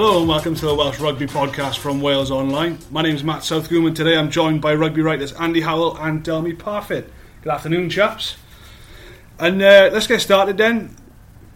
Hello and welcome to the Welsh Rugby Podcast from Wales Online. My name is Matt Southcombe and today I'm joined by rugby writers Andy Howell and Delme Parfitt. Good afternoon, chaps. And uh, let's get started then.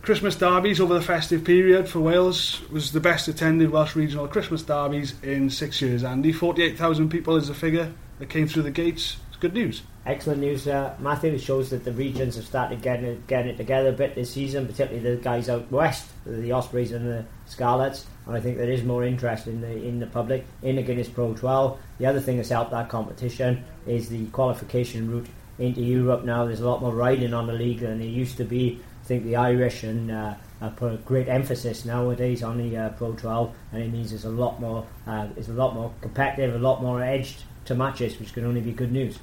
Christmas derbies over the festive period for Wales was the best attended Welsh regional Christmas derbies in six years. Andy, 48,000 people is the figure that came through the gates. Good news. Excellent news, uh, Matthew. It shows that the regions have started getting it, getting it together a bit this season, particularly the guys out west, the Ospreys and the Scarlets. And I think there is more interest in the in the public in the Guinness Pro 12. The other thing that's helped that competition is the qualification route into Europe. Now there's a lot more riding on the league than there used to be. I think the Irish and uh, put a great emphasis nowadays on the uh, Pro 12, and it means there's a lot more, uh, it's a lot more competitive, a lot more edged to matches, which can only be good news.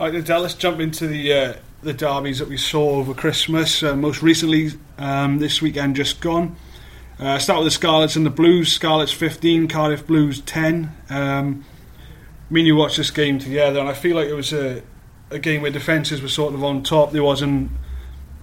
Right, Adele, let's jump into the uh, the derbies that we saw over Christmas. Uh, most recently, um, this weekend just gone. Uh, start with the Scarlets and the Blues. Scarlets 15, Cardiff Blues 10. Um, me and you watched this game together, and I feel like it was a, a game where defences were sort of on top. There wasn't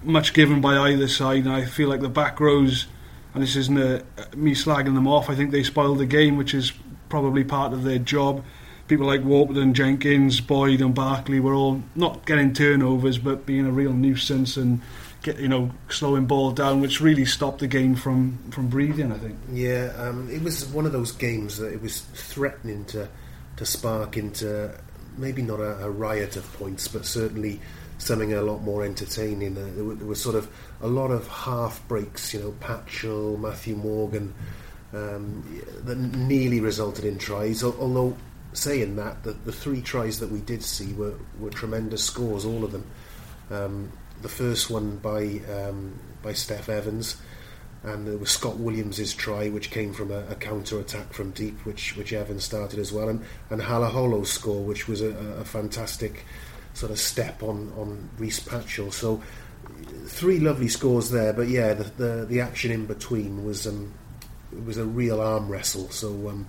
much given by either side, and I feel like the back rows, and this isn't a, me slagging them off, I think they spoiled the game, which is probably part of their job people like Warburton, Jenkins, Boyd, and Barclay were all not getting turnovers, but being a real nuisance and get you know slowing ball down, which really stopped the game from from breathing. I think. Yeah, um, it was one of those games that it was threatening to to spark into maybe not a, a riot of points, but certainly something a lot more entertaining. Uh, there, were, there, sort of a lot of half breaks, you know, Patchell, Matthew Morgan, um, that nearly resulted in tries. Although saying that, the, the three tries that we did see were, were tremendous scores, all of them. Um, the first one by um, by Steff Evans, and there was Scott Williams's try, which came from a, a counter attack from deep, which which Evans started as well, and and Halaholo's score, which was a, a fantastic sort of step on on Rhys Patchell. So three lovely scores there, but yeah, the the, the action in between was um, was a real arm wrestle. So um,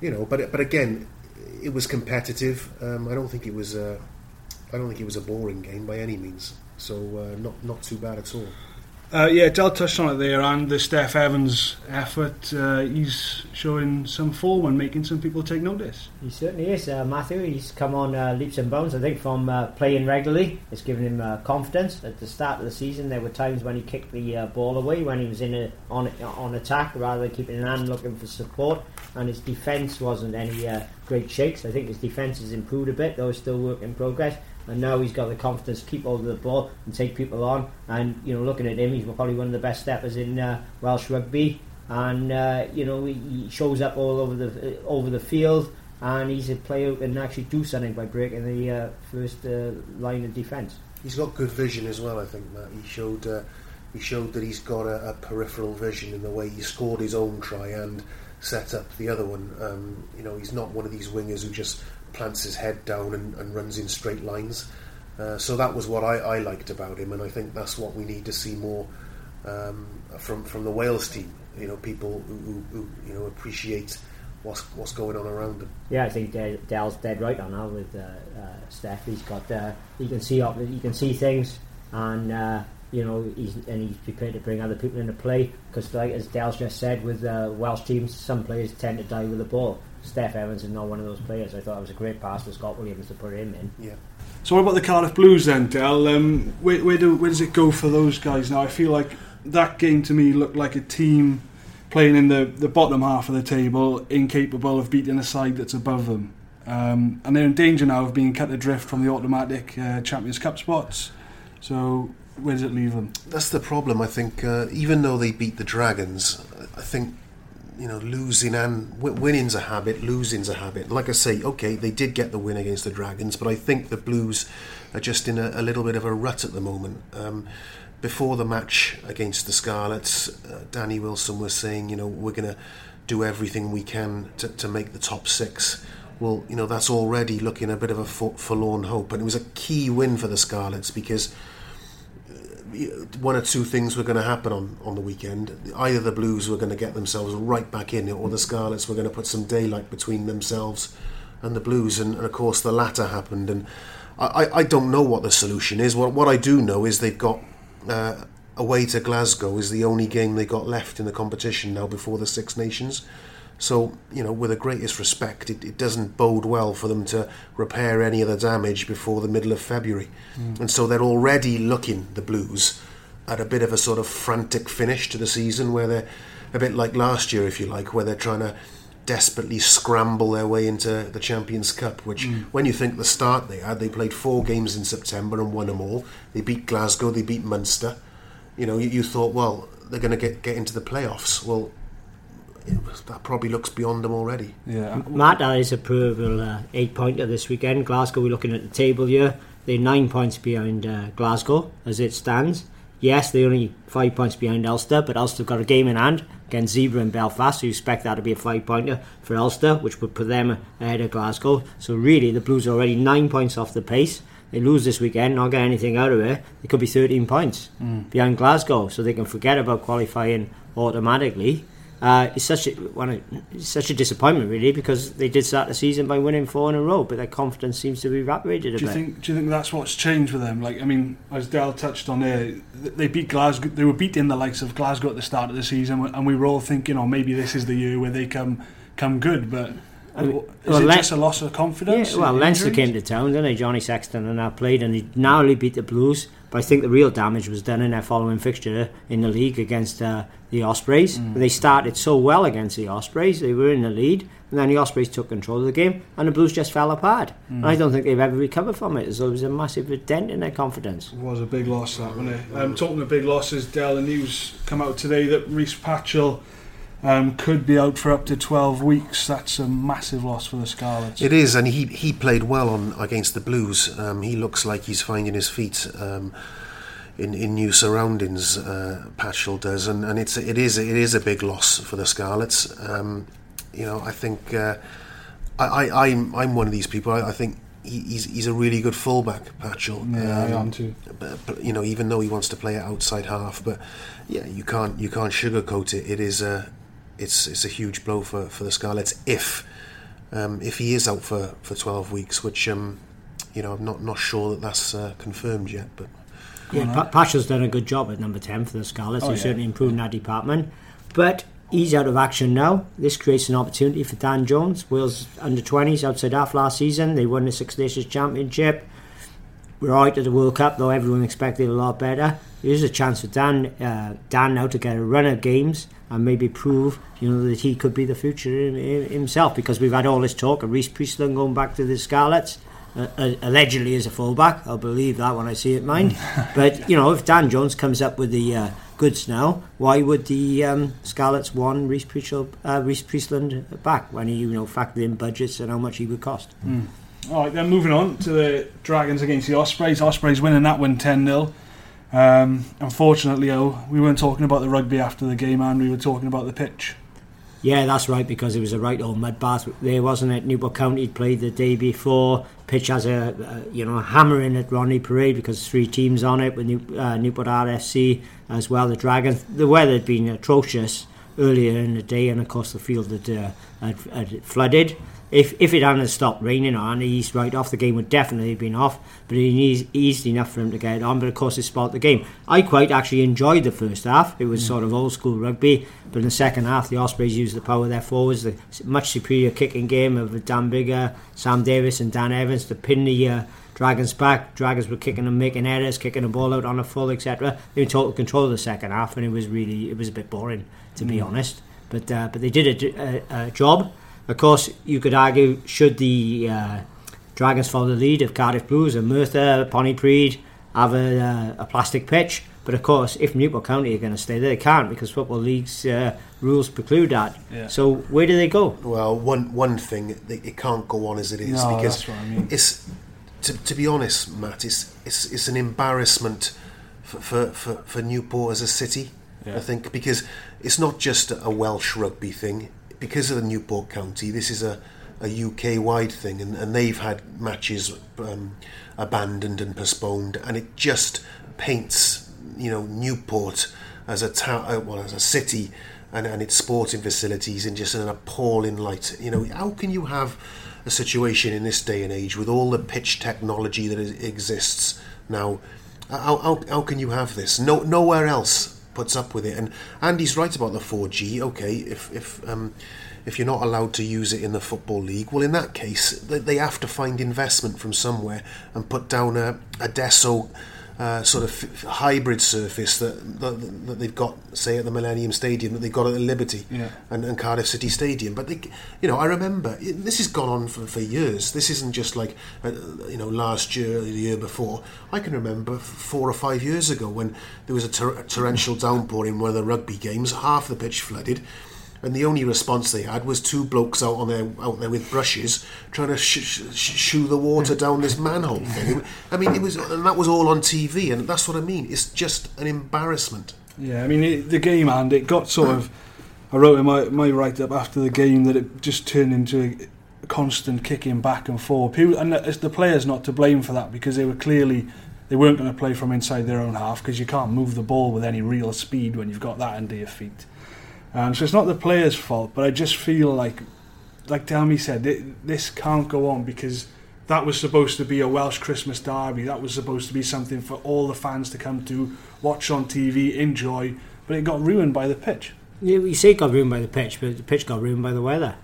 you know, but but again, it was competitive. Um, I don't think it was a, I don't think it was a boring game by any means. So uh, not not too bad at all. Uh, yeah, Del touched on it there, and the Steff Evans effort. Uh, he's showing some form and making some people take notice. He certainly is, uh, Matthew. He's come on uh, leaps and bounds. I think from uh, playing regularly, it's given him uh, confidence. At the start of the season, there were times when he kicked the ball away when he was in a, on on attack rather than keeping an hand looking for support, and his defence wasn't any great shakes. I think his defence has improved a bit, though it's still work in progress and now he's got the confidence to keep hold of the ball and take people on. And you know, looking at him, he's probably one of the best steppers in uh, Welsh rugby. And uh, you know, he shows up all over the uh, over the field, and he's a player who can actually do something by breaking the uh, first uh, line of defence. He's got good vision as well. I think Matt. He showed uh, he showed that he's got a, a, peripheral vision in the way he scored his own try and set up the other one. Um, you know, he's not one of these wingers who just plants his head down and, and runs in straight lines. Uh, so that was what I, I, liked about him, and I think that's what we need to see more um, from from the Wales team. You know, people who, who, who, you know appreciate what's what's going on around them. Yeah, I think Dale's dead right on that with uh, uh, Steff. He's got uh, he can see up, he can see things, and uh, you know he's and he's prepared to bring other people into play because, like as Dale's just said, with uh, Welsh teams, some players tend to die with the ball. Steff Evans is not one of those players. I thought it was a great pass to Scott Williams to put him in. Yeah. So what about the Cardiff Blues then, Del? Um, where, where, do, where does it go for those guys now? I feel like that game to me looked like a team playing in the, the bottom half of the table, incapable of beating a side that's above them. Um, and they're in danger now of being cut adrift from the automatic uh, Champions Cup spots. So where does it leave them? That's the problem, I think. Uh, even though they beat the Dragons, I think you know, losing and winning's a habit, losing's a habit. Like I say, okay, they did get the win against the Dragons, but I think the Blues are just in a, a little bit of a rut at the moment. Um, before the match against the Scarlets, uh, Danny Wilson was saying, you know, we're going to do everything we can to, to make the top six. Well, you know, that's already looking a bit of a forlorn hope. And it was a key win for the Scarlets because one or two things were going to happen on, on the weekend. Either the Blues were going to get themselves right back in, or the Scarlets were going to put some daylight between themselves and the Blues. And, and of course, the latter happened. And I, I don't know what the solution is. What, what I do know is they've got uh, away to Glasgow is the only game they got left in the competition now before the Six Nations. So, you know, with the greatest respect, it, it doesn't bode well for them to repair any of the damage before the middle of February. Mm. And so they're already looking, the Blues, at a bit of a sort of frantic finish to the season where they're a bit like last year, if you like, where they're trying to desperately scramble their way into the Champions Cup. Which, mm. when you think the start they had, they played four games in September and won them all. They beat Glasgow, they beat Munster. You know, you, you thought, well, they're going to get get into the playoffs. Well, that probably looks beyond them already. Yeah, Matt, that is a provable uh, eight pointer this weekend. Glasgow, we're looking at the table here. They're nine points behind uh, Glasgow as it stands. Yes, they're only five points behind Ulster, but Ulster have got a game in hand against Zebre in Belfast, so you expect that to be a five pointer for Ulster, which would put them ahead of Glasgow. So really, the Blues are already nine points off the pace. They lose this weekend, not get anything out of it. It could be 13 points mm. behind Glasgow, so they can forget about qualifying automatically uh, it's such a well, it's such a disappointment really because they did start the season by winning four in a row, but their confidence seems to be evaporated a do you bit. Think, do you think that's what's changed with them? Like, I mean, as Dale touched on there, they beat Glasgow. They were beating the likes of Glasgow at the start of the season, and we were all thinking, oh, maybe this is the year where they come come good, but. I mean, is well, it Len- just a loss of confidence? Yeah, well, Leinster came to town, didn't they? Johnny Sexton and that played, and he narrowly beat the Blues. But I think the real damage was done in their following fixture in the league against uh, the Ospreys. Mm. They started so well against the Ospreys, they were in the lead, and then the Ospreys took control of the game, and the Blues just fell apart. Mm. And I don't think they've ever recovered from it. So it was a massive dent in their confidence. It was a big loss, that, wasn't it? Um, talking of big losses, Dell, the news come out today that Rhys Patchell um, could be out for up to 12 weeks. That's a massive loss for the Scarlets. It is, and he, he played well on against the Blues. Um, he looks like he's finding his feet. Um, in, in new surroundings, uh, Patchell does, and, and it's it is it is a big loss for the Scarlets. Um, you know, I think uh, I, I I'm I'm one of these people. I, I think he, he's he's a really good fullback, Patchell. Yeah, um, I am too. But, but, you know, even though he wants to play it outside half, but yeah, you can't you can't sugarcoat it. It is a it's it's a huge blow for, for the Scarlets if um, if he is out for, for 12 weeks, which um, you know I'm not not sure that that's uh, confirmed yet, but. Yeah, pa- Pasha's done a good job at number 10 for the Scarlets. Oh, He's yeah. certainly improved in that department. But he's out of action now. This creates an opportunity for Dan Jones. Wales under 20s outside half last season. They won the Six Nations Championship. We're out at the World Cup, though everyone expected a lot better. There's a chance for Dan, uh, Dan now to get a run of games and maybe prove you know that he could be the future himself because we've had all this talk of Rhys Priestland going back to the Scarlets. Uh, allegedly as a fullback. I'll believe that when I see it mind. But you know if Dan Jones comes up with the uh, goods now why would the um, Scarlets want Rhys Priestland, uh, Rhys Priestland back when he you know factored in budgets and how much he would cost? Mm. Alright then moving on to the Dragons against the Ospreys. Ospreys winning that one 10-0 um, unfortunately, oh, we weren't talking about the rugby after the game, and we were talking about the pitch. Yeah, that's right, because it was a right old mud bath there, wasn't it? Newport County played the day before. Pitch has a, a you know hammering at Rodney Parade because three teams on it with New, uh, Newport RFC as well. The Dragons. The weather had been atrocious earlier in the day, and of course the field had, uh, had, had flooded if if it hadn't stopped raining or eased right off, the game would definitely have been off. But it eased, eased enough for him to get it on. But of course, it spoiled the game. I quite actually enjoyed the first half. It was mm. sort of old school rugby. But in the second half, the Ospreys used the power of their forwards, the much superior kicking game of Dan Biggar, Sam Davies, and Dan Evans to pin the. Uh, Dragons back. Dragons were kicking and making errors, kicking the ball out on a full, etc. They were total control of the second half, and it was really it was a bit boring to mm. be honest. But uh, but they did a, a, a job. Of course, you could argue should the uh, Dragons follow the lead of Cardiff Blues and Merthyr, Pontypridd have a, uh, a, plastic pitch. But of course, if Newport County are going to stay there, they can't because Football League's uh, rules preclude that. Yeah. So where do they go? Well, one one thing it can't go on as it is no, because I mean. it's to, to be honest, Matt, it's it's, it's an embarrassment for, for, for, for Newport as a city. Yeah. I think because it's not just a Welsh rugby thing because of the Newport County, this is a, a UK wide thing, and, and they've had matches um, abandoned and postponed, and it just paints you know Newport as a town, uh, well as a city, and, and its sporting facilities in just an appalling light. You know, how can you have a situation in this day and age with all the pitch technology that exists now? How, how, how can you have this? No, nowhere else puts up with it. And Andy's right about the 4G. Okay, if if um, if you're not allowed to use it in the football league, well, in that case, they, have to find investment from somewhere and put down a, a Desso uh, sort of f- hybrid surface that, that that they've got, say, at the Millennium Stadium, that they've got at the Liberty Yeah. and, and Cardiff City Stadium. But they, you know, I remember this has gone on for, for years. This isn't just like uh, you know last year, or the year before. I can remember four or five years ago when there was a, tor- a torrential downpour in one of the rugby games, half the pitch flooded. And the only response they had was two blokes out on there, out there with brushes, trying to sh- sh- sh- shoo the water down this manhole thing. I mean, it was, and that was all on TV, and that's what I mean. It's just an embarrassment. Yeah, I mean it, the game and it got sort of. I wrote in my my write up after the game that it just turned into a constant kicking back and forth. People, and it's the players not to blame for that because they were clearly they weren't going to play from inside their own half because you can't move the ball with any real speed when you've got that under your feet. Um, so it's not the players' fault, but I just feel like, like Delme said, it, this can't go on because that was supposed to be a Welsh Christmas derby. That was supposed to be something for all the fans to come to, watch on TV, enjoy. But it got ruined by the pitch. You, you say it got ruined by the pitch, but the pitch got ruined by the weather.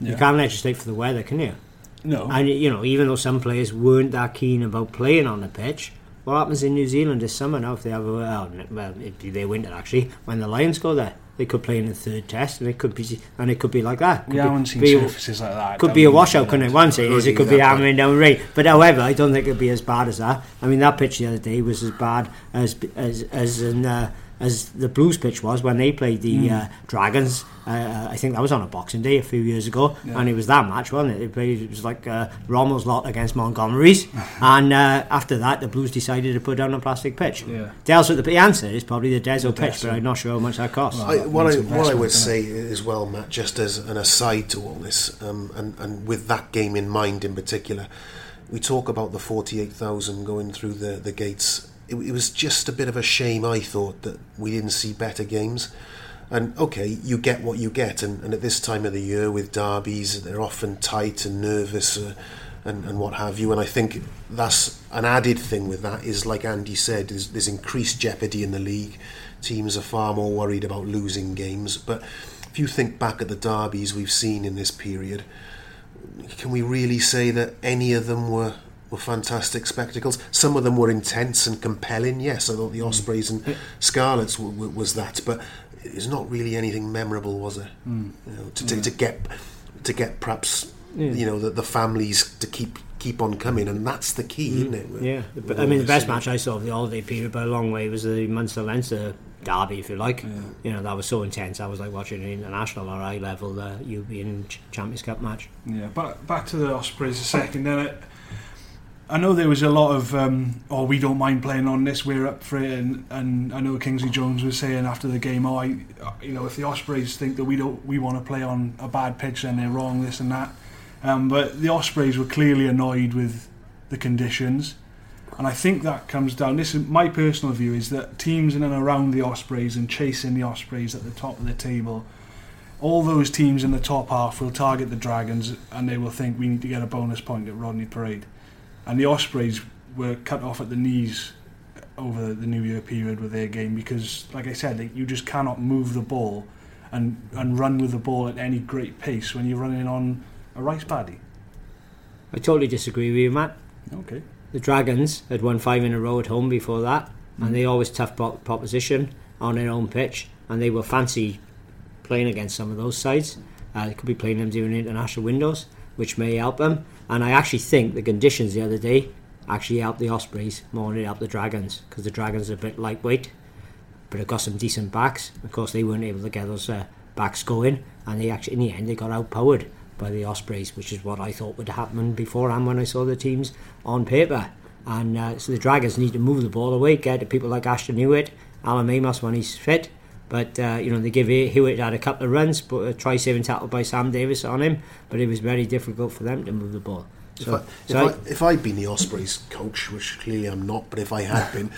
You can't legislate for the weather, can you? No. And you know, even though some players weren't that keen about playing on the pitch, what happens in New Zealand this summer now if they have a well, well it'd be their winter actually when the Lions go there, they could play in the third test and it could be and it could be like that. Could we be, haven't seen be- surfaces like that. could be a washout, couldn't it? One thing is it could be hammering down rain. But however, I don't think it'd be as bad as that. I mean, that pitch the other day was as bad as as as in, uh, as the Blues pitch was when they played the uh, Dragons. Uh, I think that was on a Boxing Day a few years ago, Yeah. and it was that match, wasn't it? It was like uh, Rommel's lot against Montgomery's, and uh, after that, the Blues decided to put down a plastic pitch. Yeah. The answer, the answer is probably the Desso The pitch, Desso. but I'm not sure how much that costs. Well, I, what, I, what I would doesn't say as well, Matt, just as an aside to all this, um, and, and with that game in mind in particular, we talk about the 48,000 going through the, the gates. It, it was just a bit of a shame, I thought, that we didn't see better games. And okay, you get what you get, and, and at this time of the year with derbies, they're often tight and nervous. Uh, and, and what have you. And I think that's an added thing with that is, like Andy said, there's, there's increased jeopardy in the league. Teams are far more worried about losing games. But if you think back at the derbies we've seen in this period, can we really say that any of them were, were fantastic spectacles? Some of them were intense and compelling. Yes, I thought the Ospreys and Scarlets w- w- was that, but it's not really anything memorable, was it? You know, to, to, to get to get perhaps you know the, the families to keep keep on coming, and that's the key, isn't it? Yeah, but, I mean, the best you match I saw of the holiday period by a long way was the Munster Leinster derby, if you like. You know, that was so intense. I was like watching an international or high level uh, European Champions Cup match. Yeah, back back to the Ospreys a second. Then I, I know there was a lot of, um, oh, we don't mind playing on this, we're up for it, and, and I know Kingsley Jones was saying after the game, oh, I, you know, if the Ospreys think that we don't, we want to play on a bad pitch, then they're wrong, this and that. Um, but the Ospreys were clearly annoyed with the conditions, and I think that comes down. This is my personal view: is that teams in and around the Ospreys and chasing the Ospreys at the top of the table all those teams in the top half will target the Dragons and they will think we need to get a bonus point at Rodney Parade. And the Ospreys were cut off at the knees over the New Year period with their game because, like I said, like, you just cannot move the ball and, and run with the ball at any great pace when you're running on a rice paddy. I totally disagree with you, Matt. Okay. The Dragons had won five in a row at home before that, and they always tough proposition on their own pitch, and they were fancy playing against some of those sides. Uh, they could be playing them during international windows, which may help them. And I actually think the conditions the other day actually helped the Ospreys more than it helped the Dragons, because the Dragons are a bit lightweight, but have got some decent backs. Of course, they weren't able to get those uh, backs going, and they actually, in the end, they got outpowered by the Ospreys, which is what I thought would happen beforehand when I saw the teams on paper. And uh, so the Dragons need to move the ball away, get to people like Ashton Hewitt, Alan Amos when he's fit. But uh, you know they give Hewitt had a couple of runs, but a try saving tackle by Sam Davies on him. But it was very difficult for them to move the ball. If, So, I, if, so I, if I'd been the Ospreys coach, which clearly I'm not, but if I had been,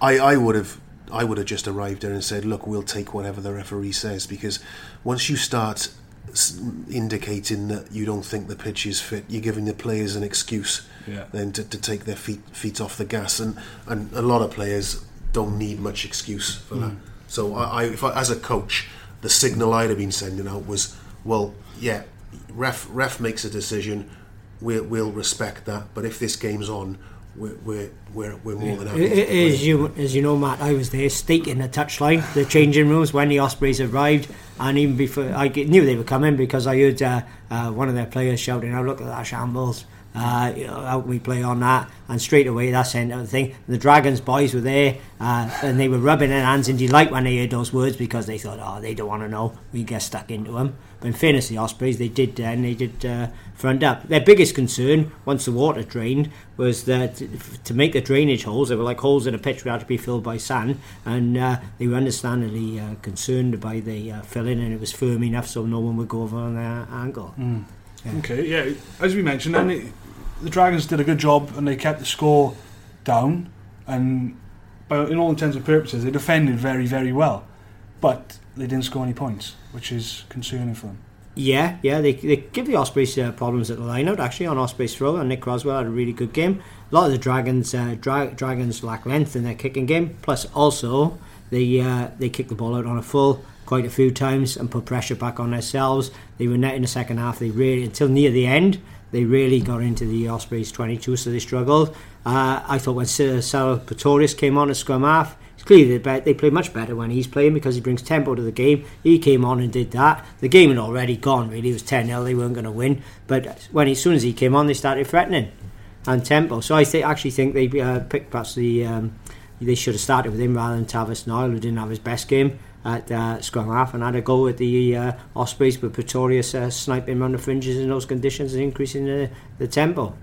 I, I would have I would have just arrived there and said, look, we'll take whatever the referee says because once you start indicating that you don't think the pitch is fit. You're giving the players an excuse Yeah. then to, to take their feet feet off the gas, and, and a lot of players don't need much excuse for that. So I, I, if I, as a coach, the signal I'd have been sending out was, well, yeah, ref ref makes a decision, we'll, we'll respect that, but if this game's on, we're we're we're, we're more than happy. As you, as you know, Matt, I was there, staking the touchline, the changing rooms when the Ospreys arrived, and even before I knew they were coming because I heard uh, uh, one of their players shouting, "Oh, look at that shambles!" Uh, you know, how we play on that? And straight away, that sent out the thing. The Dragons boys were there, uh, and they were rubbing their hands in delight when they heard those words because they thought, "Oh, they don't want to know. We get stuck into them." But in fairness, the Ospreys, they did, uh, and they did uh, front up. Their biggest concern, once the water drained, was that to make the drainage holes, they were like holes in a pitch, which had to be filled by sand, and uh, they were understandably uh, concerned by the uh, filling, and it was firm enough so no one would go over on their angle. Okay, yeah. As we mentioned, then it, the Dragons did a good job and they kept the score down. And by, in all intents and purposes, they defended very, very well. But they didn't score any points, which is concerning for them. Yeah, yeah, they, they give the Ospreys uh, problems at the line-out actually on Ospreys throw, and Nick Crosswell had a really good game. A lot of the Dragons uh, dra- Dragons lack length in their kicking game. Plus, also they uh, they kick the ball out on a full quite a few times and put pressure back on themselves. They were net in the second half. They really until near the end they really got into the Ospreys 22, so they struggled. Uh, I thought when Sarel Pretorius came on at scrum half, it's clear they, play much better when he's playing because he brings tempo to the game. He came on and did that. The game had already gone, really. It was 10 0, they weren't going to win. But when as soon as he came on, they started threatening and tempo. So I th- actually think they uh, picked perhaps the. Um, they should have started with him rather than Tavis Knoyle, who didn't have his best game at uh, scrum half, and had a go at the uh, Ospreys, but Pretorius uh, sniping around the fringes in those conditions and increasing the, the tempo.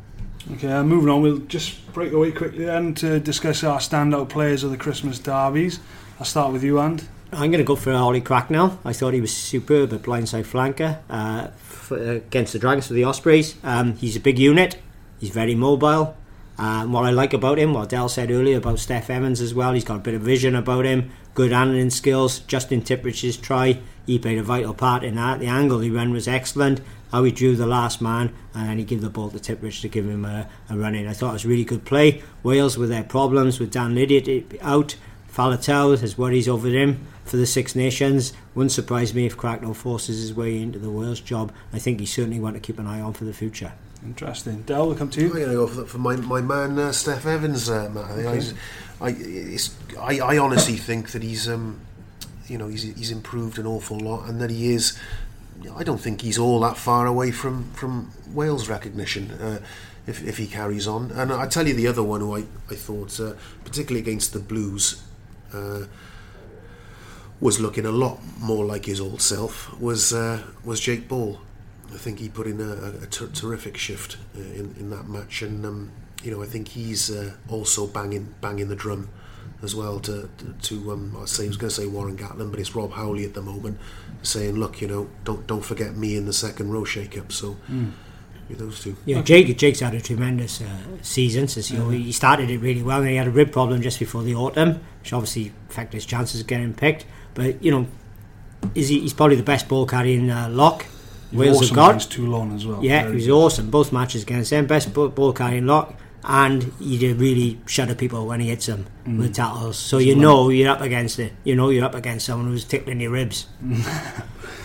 Okay, uh, moving on, we'll just break away quickly then to discuss our standout players of the Christmas derbies. I'll start with you, and I'm going to go for Ollie Cracknell. I thought he was superb at blindside flanker uh, for, against the Dragons for the Ospreys. Um, he's a big unit. He's very mobile. Um, what I like about him, what Dell said earlier about Steff Evans as well, he's got a bit of vision about him, good handling skills. Justin Tipuric's try, he played a vital part in that. The angle he ran was excellent. How he drew the last man and then he gave the ball to Tipuric to give him a, a run in. I thought it was really good play. Wales with their problems with Dan Lydiate out. Faletau has worries over him for the Six Nations. Wouldn't surprise me if Cracknell forces his way into the Wales job. I think he certainly want to keep an eye on for the future. Interesting. Dell, we'll come to you. I'm going to go for, for my, my man uh, Steff Evans, uh, Matt. I, I, I, I honestly think that he's, um, you know, he's, he's improved an awful lot, and that he is. I don't think he's all that far away from from Wales recognition. Uh, if, if he carries on, and I tell you the other one who I, I thought, uh, particularly against the Blues, uh, was looking a lot more like his old self was uh, was Jake Ball. I think he put in a, a, ter- terrific shift uh, in, in that match, and um, you know I think he's uh, also banging banging the drum as well. To to, um, I say I was going to say Warren Gatland, but it's Rob Howley at the moment saying, look, you know, don't don't forget me in the second row shake-up. So with those two. Yeah, Jake, Jake's had a tremendous uh, season since you know, he started it really well. And he had a rib problem just before the autumn, which obviously affected his chances of getting picked. But you know, is he, he's probably the best ball carrying uh, lock Wales have got. Toulon as well. Yeah, Very he was good. awesome. Both matches against them, best ball, carrying lock, and he did really shudder people when he hits them Mm. with tackles. So you know you're up against it. You know you're up against someone who's tickling your ribs.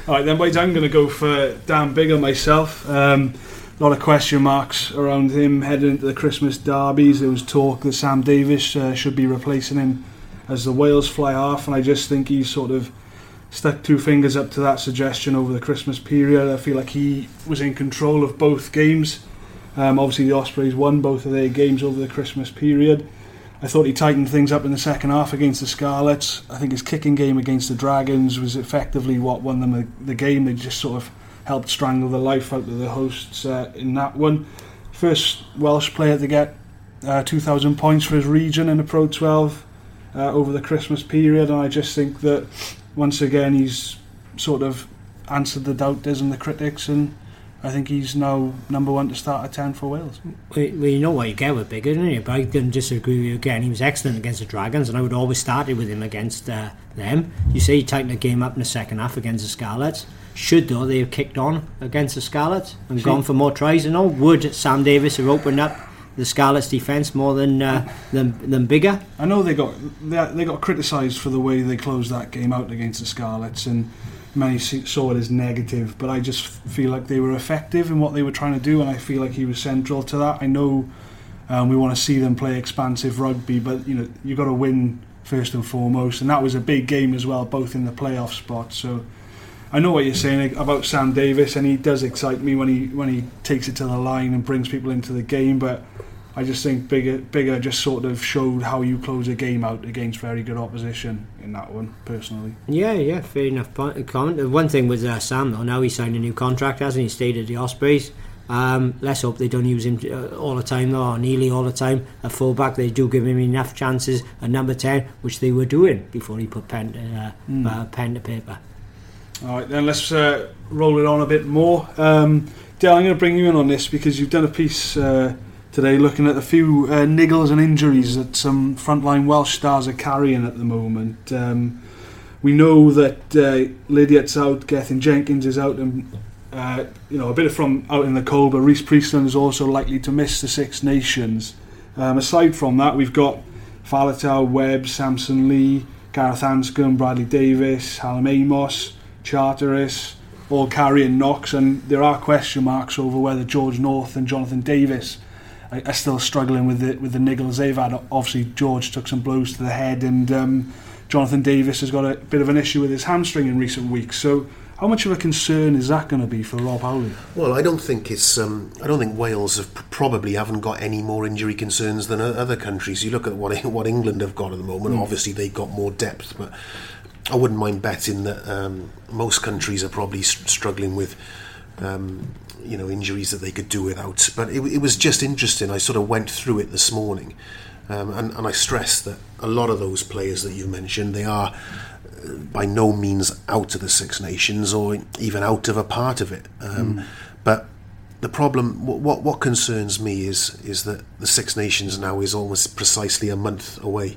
All right, then, boys, I'm going to go for Dan Biggar myself. Um, a lot of question marks around him heading into the Christmas derbies. There was talk that Sam Davies uh, should be replacing him as the Wales fly half, and I just think he's sort of stuck two fingers up to that suggestion over the Christmas period. I feel like he was in control of both games. Um, obviously, the Ospreys won both of their games over the Christmas period. I thought he tightened things up in the second half against the Scarlets. I think his kicking game against the Dragons was effectively what won them the, game. They just sort of helped strangle the life out of the hosts uh, in that one. First Welsh player to get uh, 2,000 points for his region in the Pro 12 uh, over the Christmas period, and I just think that once again he's sort of answered the doubters and the critics and I think he's now number one to start at 10 for Wales. Well, you know what you get with Biggar, don't you? But I didn't disagree with you again. He was excellent against the Dragons, and I would always started with him against uh, them. You say he tightened the game up in the second half against the Scarlets. Should, though, they have kicked on against the Scarlets and gone for more tries, you all? Would Sam Davies have opened up the Scarlets' defence more than, uh, than than Biggar? I know they got they, they got criticised for the way they closed that game out against the Scarlets, and many saw it as negative. But I just feel like they were effective in what they were trying to do, and I feel like he was central to that. I know um, we want to see them play expansive rugby, but you know you got to win first and foremost, and that was a big game as well, both in the playoff spot. So. I know what you're saying about Sam Davies, and he does excite me when he when he takes it to the line and brings people into the game. But I just think bigger Biggar just sort of showed how you close a game out against very good opposition in that one, personally. Yeah, yeah, fair enough comment. One thing with uh, Sam, though, now he signed a new contract, hasn't he? Stayed at the Ospreys. Um, let's hope they don't use him uh, all the time, though, or nearly all the time. At fullback, they do give him enough chances at number 10, which they were doing before he put pen to, uh, mm. uh, pen to paper. All right, then let's uh, roll it on a bit more. Um, Dale, I'm going to bring you in on this because you've done a piece uh, today looking at a few uh, niggles and injuries that some frontline Welsh stars are carrying at the moment. Um, we know that uh, Lydiate's out, Gethin Jenkins is out, and uh, you know a bit of from out in the cold. But Rhys Priestland is also likely to miss the Six Nations. Um, aside from that, we've got Faletau, Webb, Samson Lee, Gareth Anscombe, Bradley Davies, Hallam Amos. Charteris, all carrying knocks, and there are question marks over whether George North and Jonathan Davies are, are still struggling with the with the niggles they've had. Obviously, George took some blows to the head, and um, Jonathan Davies has got a bit of an issue with his hamstring in recent weeks. So. How much of a concern is that going to be for Rob Howley? Well, I don't think it's. Um, I don't think Wales have probably haven't got any more injury concerns than other countries. You look at what what England have got at the moment. Mm. Obviously, they've got more depth, but I wouldn't mind betting that um, most countries are probably struggling with, um, you know, injuries that they could do without. But it, it, was just interesting. I sort of went through it this morning, um, and, and I stressed that a lot of those players that you mentioned, they are uh, by no means out of the Six Nations or even out of a part of it. Um, mm. But the problem, what what concerns me is is that the Six Nations now is almost precisely a month away,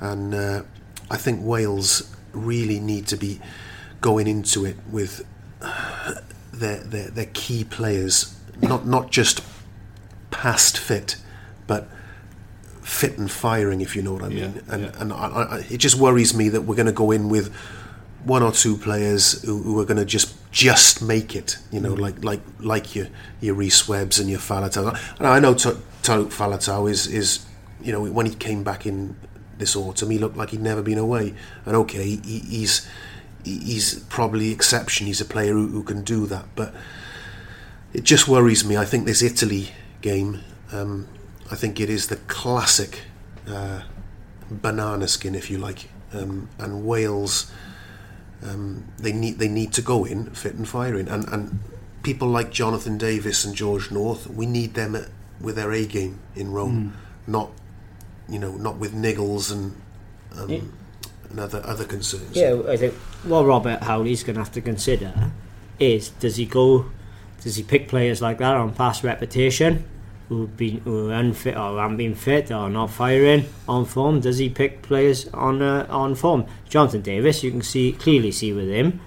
and uh, I think Wales really need to be going into it with their their, their key players, not not just past fit, but fit and firing, if you know what I mean. Yeah, and yeah. and I, I, it just worries me that we're going to go in with one or two players who, who are going to just just make it. You know, mm. like like like your your Rhys Webbs and your Faletau. And I know Tarek Faletau is is you know when he came back in this autumn. He looked like he'd never been away. And okay, he, he's he's probably exception. He's a player who, who, can do that, but it just worries me. I think this Italy game, um, I think it is the classic uh, banana skin, if you like, um, and Wales. Um, they need they need to go in fit and firing, and and people like Jonathan Davies and George North, we need them at, with their A game in Rome, mm. not you know, not with niggles and um, yeah. and other other concerns. Yeah, I think what Robert Howley's going to have to consider is does he go, does he pick players like that on past reputation? Who been who are unfit or haven't been fit or not firing on form? Does he pick players on uh, on form? Jonathan Davies, you can see clearly see with him,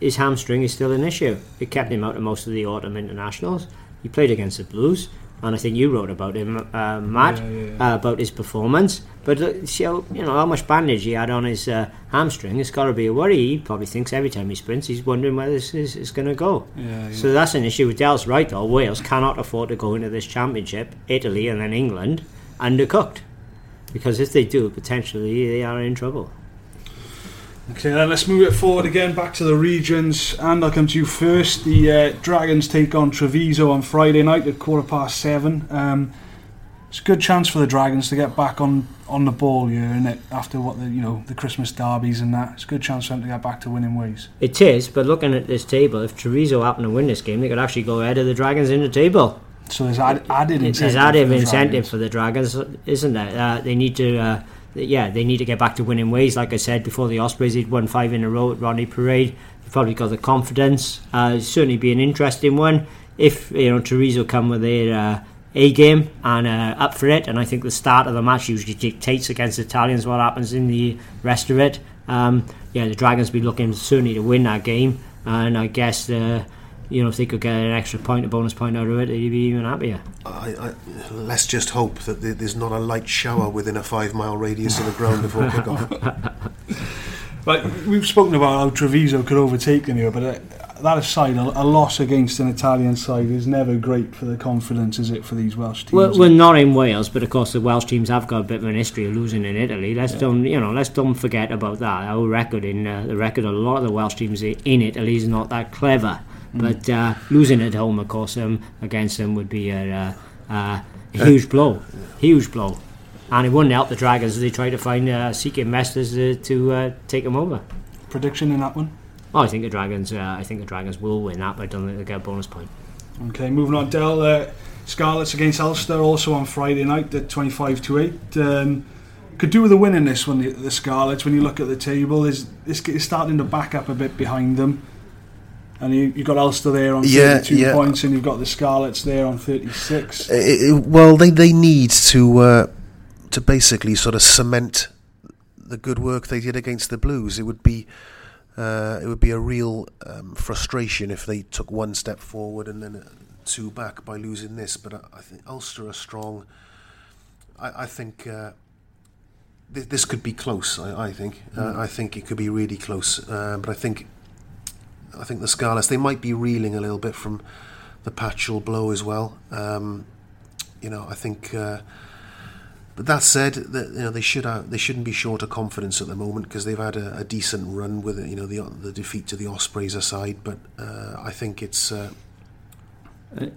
his hamstring is still an issue. It kept him out of most of the autumn internationals. He played against the Blues and I think you wrote about him, uh, Matt, yeah, yeah, yeah. Uh, about his performance. But uh, see how you know how much bandage he had on his uh, hamstring. It's got to be a worry. He probably thinks every time he sprints, he's wondering where this is, is going to go. So that's an issue. With Dell's right though. Wales cannot afford to go into this championship, Italy and then England, undercooked, because if they do, potentially they are in trouble. Okay, then let's move it forward again back to the regions. And I'll come to you first. The uh, Dragons take on Treviso on Friday night at quarter past seven. Um, it's a good chance for the Dragons to get back on, on the ball here, isn't it? After what the you know the Christmas derbies and that, it's a good chance for them to get back to winning ways. It is, but looking at this table, if Treviso happen to win this game, they could actually go ahead of the Dragons in the table. So there's added, added incentive. There's added for incentive for the Dragons, isn't there? Uh, they need to. Uh, yeah, they need to get back to winning ways. Like I said before, the Ospreys had won five in a row at Rodney Parade. They've probably got the confidence. Uh, certainly be an interesting one. if you know Treviso come with their uh, A game and uh, up for it, and I think the start of the match usually dictates against Italians what happens in the rest of it. Um, yeah, the Dragons be looking certainly to win that game, and I guess uh, you know if they could get an extra point, a bonus point out of it, they'd be even happier. I, I, let's just hope that there's not a light shower within a five mile radius of the ground before kick-off. Like we've spoken about how Treviso could overtake them here, but uh, that aside, a, a loss against an Italian side is never great for the confidence, is it, for these Welsh teams? Well, well, not in Wales, but of course the Welsh teams have got a bit of an history of losing in Italy. Let's don't, you know, let's don't forget about that. Our record in uh, the record of a lot of the Welsh teams in Italy is not that clever. But uh, losing at home, of course, um, against them would be a, uh, uh, a huge blow, huge blow, and it wouldn't help the Dragons as they try to find uh, seek investors uh, to uh, take them over. Prediction in that one? Oh, I think the Dragons. Uh, I think the Dragons will win that, but I don't think they get a bonus point. Okay, moving on. Del uh, Scarlets against Ulster also on Friday night at 25 to 8. Um, could do with a win in this one, the, the Scarlets. When you look at the table, is is starting to back up a bit behind them. And you, you've got Ulster there on Yeah, 32 yeah. points, and you've got the Scarlets there on 36. I- I- well, they, they need to uh, to basically sort of cement the good work they did against the Blues. It would be uh, it would be a real um, frustration if they took one step forward and then uh, two back by losing this. But I, I think Ulster are strong. I, I think. Uh, th- this could be close. I, I think. Uh, I think it could be really close. Uh, but I think, I think the Scarlets they might be reeling a little bit from the Patchell blow as well. Um, you know, I think. Uh, but that said, that you know they should have, they shouldn't be short of confidence at the moment because they've had a, a decent run with it. You know the the defeat to the Ospreys aside, but uh, I think it's uh,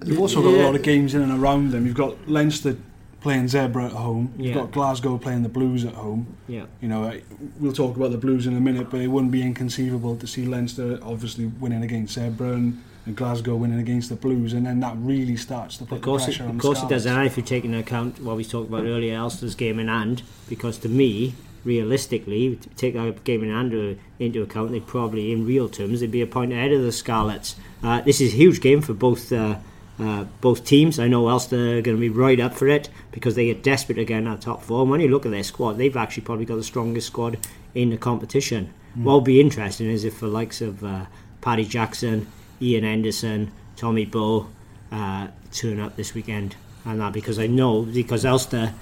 You've also got a lot of games in and around them. You've got Leinster playing Zebre at home. You've Yeah. got Glasgow playing the Blues at home. Yeah. You know, we'll talk about the Blues in a minute, but it wouldn't be inconceivable to see Leinster obviously winning against Zebre and, and Glasgow winning against the Blues, and then that really starts to put Of course, the it, pressure on of course it does, and if you take into account what we talked about earlier, Ulster's game in hand, because to me, realistically, take that game in hand uh, into account, they probably, in real terms, they'd be a point ahead of the Scarlets. Uh, this is a huge game for both. Uh, uh, both teams, I know Ulster are going to be right up for it because they get desperate again that top four. And when you look at their squad, they've actually probably got the strongest squad in the competition. What will be interesting is if the likes of uh, Paddy Jackson, Ian Henderson, Tommy Bowe, uh, turn up this weekend and that because I know because Ulster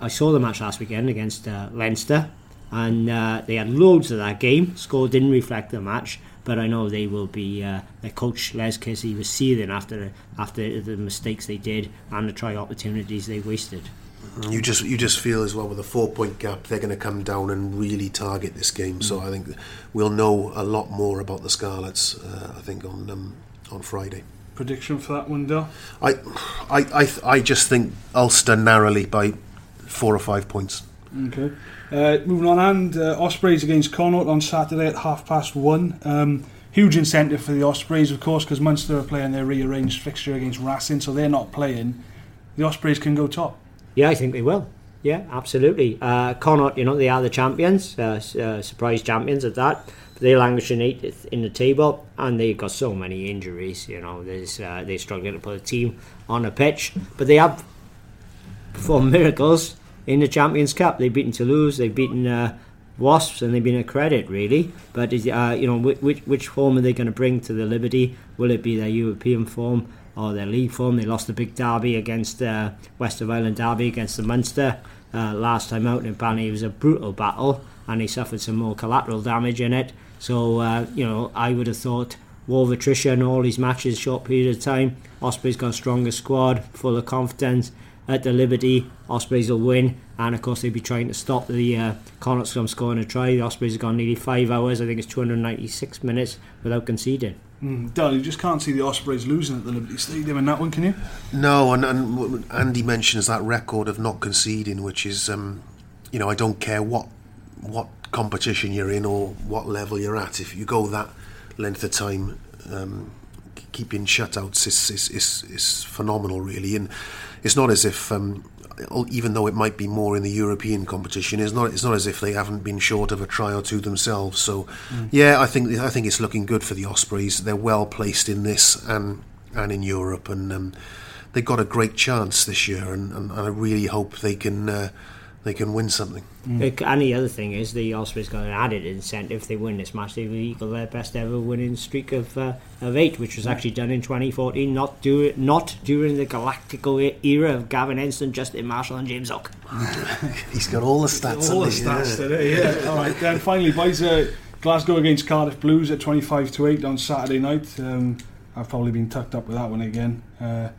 I saw the match last weekend against uh, Leinster and uh, they had loads of that game score didn't reflect the match but I know they will be uh, their coach Les Kissy was seething after after the mistakes they did and the try opportunities they wasted you just you just feel as well with a four point gap they're going to come down and really target this game. So I think we'll know a lot more about the Scarlets. Uh, I think on um, on Friday. Prediction for that one, Dale? I I I, I just think Ulster narrowly by four or five points. Okay. Uh, moving on, and uh, Ospreys against Connacht on Saturday at half past one. Um, huge incentive for the Ospreys, of course, because Munster are playing their rearranged fixture against Racing, so they're not playing. The Ospreys can go top. Yeah, I think they will. Yeah, absolutely. Uh, Connacht, you know, they are the champions, uh, uh, surprise champions at that. They languish in eighth in the table, and they've got so many injuries. You know, there's uh, they're struggling to put a team on a pitch, but they have performed miracles in the Champions Cup. They've beaten Toulouse, they've beaten uh, Wasps, and they've been a credit really. But uh, you know, which, which form are they going to bring to the Liberty? Will it be their European form? or their league form. They lost the big derby against uh, West of Ireland derby against the Munster uh, last time out, and apparently it was a brutal battle, and they suffered some more collateral damage in it. So uh, you know, I would have thought war of attrition, all these matches, short period of time. Ospreys got a stronger squad, full of confidence. At the Liberty, Ospreys will win, and of course they'll be trying to stop the uh, Connacht from scoring a try. The Ospreys have gone nearly five hours, I think it's 296 minutes without conceding. Mm, Dale, you just can't see the Ospreys losing at the Liberty Stadium in that one, can you? No, and, and Andy mentions that record of not conceding, which is, um, you know, I don't care what what competition you're in or what level you're at. If you go that length of time, um, k- keeping shutouts is, is, is, is phenomenal, really. And it's not as if, um, even though it might be more in the European competition, it's not. It's not as if they haven't been short of a try or two themselves. So, yeah, I think I think it's looking good for the Ospreys. They're well placed in this, and and in Europe, and um, they've got a great chance this year, and, and, and I really hope they can uh, they can win something. Mm. And the other thing is the Ospreys got an added incentive if they win this match. They've equal their best ever winning streak of uh, of eight, which was actually done in 2014, not do not during the Galactical era of Gavin Henson, Justin Marshall, and James Hook. He's got all the stats. All the stats yeah. today. Yeah. all right. Then finally, boys. Uh, Glasgow against Cardiff Blues at 25 to 8 on Saturday night. Um, I've probably been tucked up with that one again. Uh,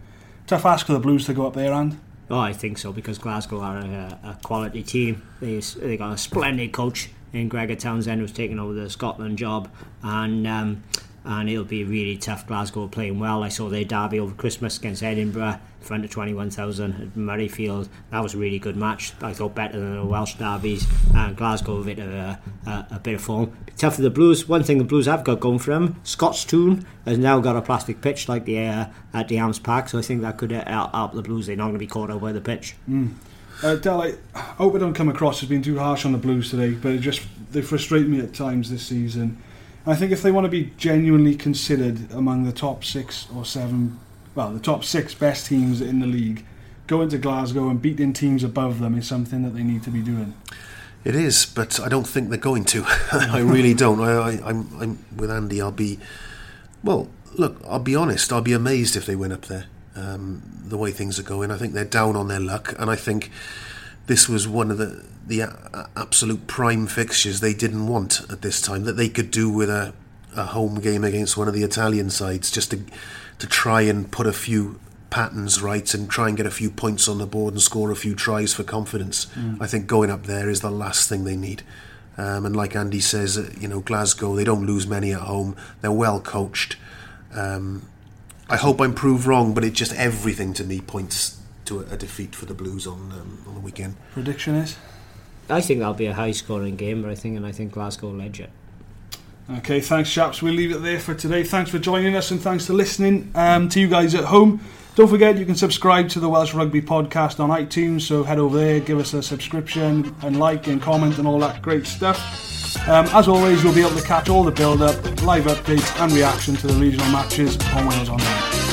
tough ask for the Blues to go up there and Oh, I think so because Glasgow are a, a quality team. They they got a splendid coach in Gregor Townsend who's taken over the Scotland job, and um, and it'll be really tough. Glasgow playing well. I saw their derby over Christmas against Edinburgh, in front of 21,000 at Murrayfield. That was a really good match. I thought better than the Welsh derbies. And Glasgow a bit of a, a, a bit of form. Tough for the Blues. One thing the Blues have got going for them, Scotstoun has now got a plastic pitch like the uh, at the Arms Park, so I think that could uh, help the Blues. They're not going to be caught out by the pitch. Mm. Uh, Del, I hope I don't come across as being too harsh on the Blues today, but it just they frustrate me at times this season. I think if they want to be genuinely considered among the top six or seven, well, the top six best teams in the league, going to Glasgow and beating teams above them is something that they need to be doing. It is, but I don't think they're going to. I really don't. I, I, I'm, I'm with Andy. I'll be, well, look. I'll be honest. I'll be amazed if they win up there. Um, the way things are going, I think they're down on their luck, and I think this was one of the the absolute prime fixtures they didn't want at this time that they could do with a, a home game against one of the Italian sides just to to try and put a few patterns right and try and get a few points on the board and score a few tries for confidence. Mm. I think going up there is the last thing they need. Um, and like Andy says, uh, you know, Glasgow, they don't lose many at home. They're well coached. Um, I hope I'm proved wrong, but it just everything to me points to a, a defeat for the Blues on um, on the weekend. Prediction is? I think that'll be a high scoring game, but I think and I think Glasgow will edge it. Okay, thanks, chaps. We'll leave it there for today. Thanks for joining us and thanks for listening. Um, to you guys at home, don't forget you can subscribe to the Welsh Rugby podcast on iTunes. So head over there, give us a subscription and like and comment and all that great stuff. Um, as always, you'll be able to catch all the build up, live updates, and reaction to the regional matches on Wales Online.